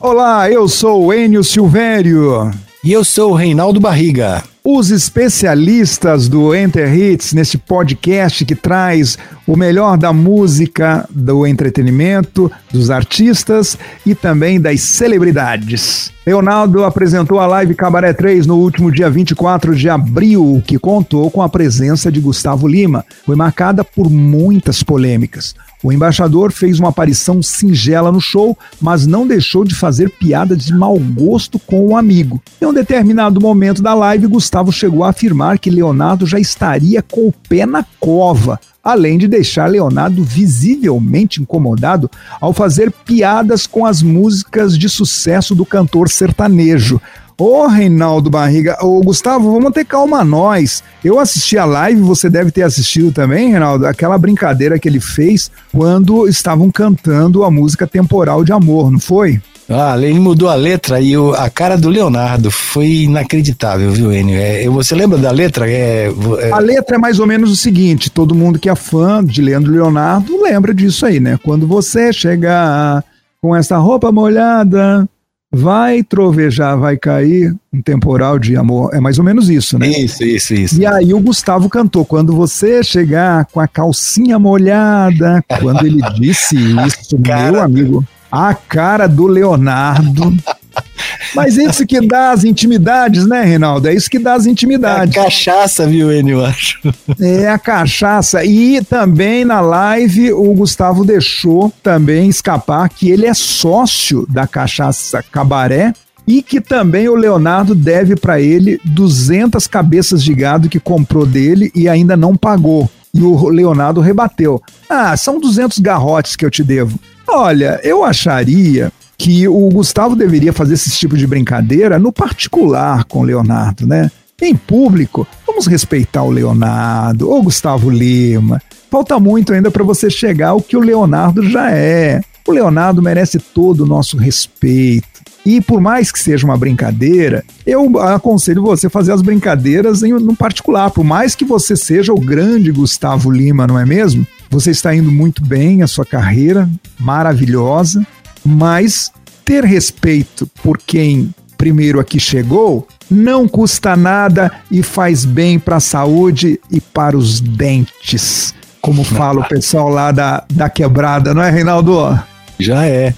Olá, eu sou o Enio Silvério. E eu sou o Reinaldo Barriga. Os especialistas do Enter Hits, nesse podcast que traz o melhor da música, do entretenimento, dos artistas e também das celebridades. Leonardo apresentou a live Cabaré 3 no último dia 24 de abril, que contou com a presença de Gustavo Lima. Foi marcada por muitas polêmicas. O embaixador fez uma aparição singela no show, mas não deixou de fazer piadas de mau gosto com o amigo. Em um determinado momento da live, Gustavo chegou a afirmar que Leonardo já estaria com o pé na cova, além de deixar Leonardo visivelmente incomodado ao fazer piadas com as músicas de sucesso do cantor sertanejo. Ô, Reinaldo Barriga, ô, Gustavo, vamos ter calma nós. Eu assisti a live, você deve ter assistido também, Reinaldo, aquela brincadeira que ele fez quando estavam cantando a música Temporal de Amor, não foi? Ah, ele mudou a letra e o, a cara do Leonardo foi inacreditável, viu, Enio? É, você lembra da letra? É, é... A letra é mais ou menos o seguinte: todo mundo que é fã de Leandro Leonardo lembra disso aí, né? Quando você chegar com essa roupa molhada, vai trovejar, vai cair um temporal de amor. É mais ou menos isso, né? Isso, isso, isso. E aí o Gustavo cantou: quando você chegar com a calcinha molhada, quando ele disse isso, meu amigo, a cara do Leonardo. Mas isso que dá as intimidades, né, Reinaldo? É isso que dá as intimidades. É a cachaça, viu, Enio, eu acho. É a cachaça. E também na live o Gustavo deixou também escapar que ele é sócio da Cachaça Cabaré e que também o Leonardo deve para ele 200 cabeças de gado que comprou dele e ainda não pagou. E o Leonardo rebateu. Ah, são 200 garrotes que eu te devo. Olha, eu acharia que o Gustavo deveria fazer esse tipo de brincadeira no particular com o Leonardo, né? Em público, vamos respeitar o Leonardo, ou Gustavo Lima. Falta muito ainda para você chegar ao que o Leonardo já é. O Leonardo merece todo o nosso respeito. E por mais que seja uma brincadeira, eu aconselho você fazer as brincadeiras em, no particular. Por mais que você seja o grande Gustavo Lima, não é mesmo? Você está indo muito bem, a sua carreira maravilhosa mas ter respeito por quem primeiro aqui chegou não custa nada e faz bem para a saúde e para os dentes. Como fala o pessoal lá da, da quebrada, não é, Reinaldo? Já é.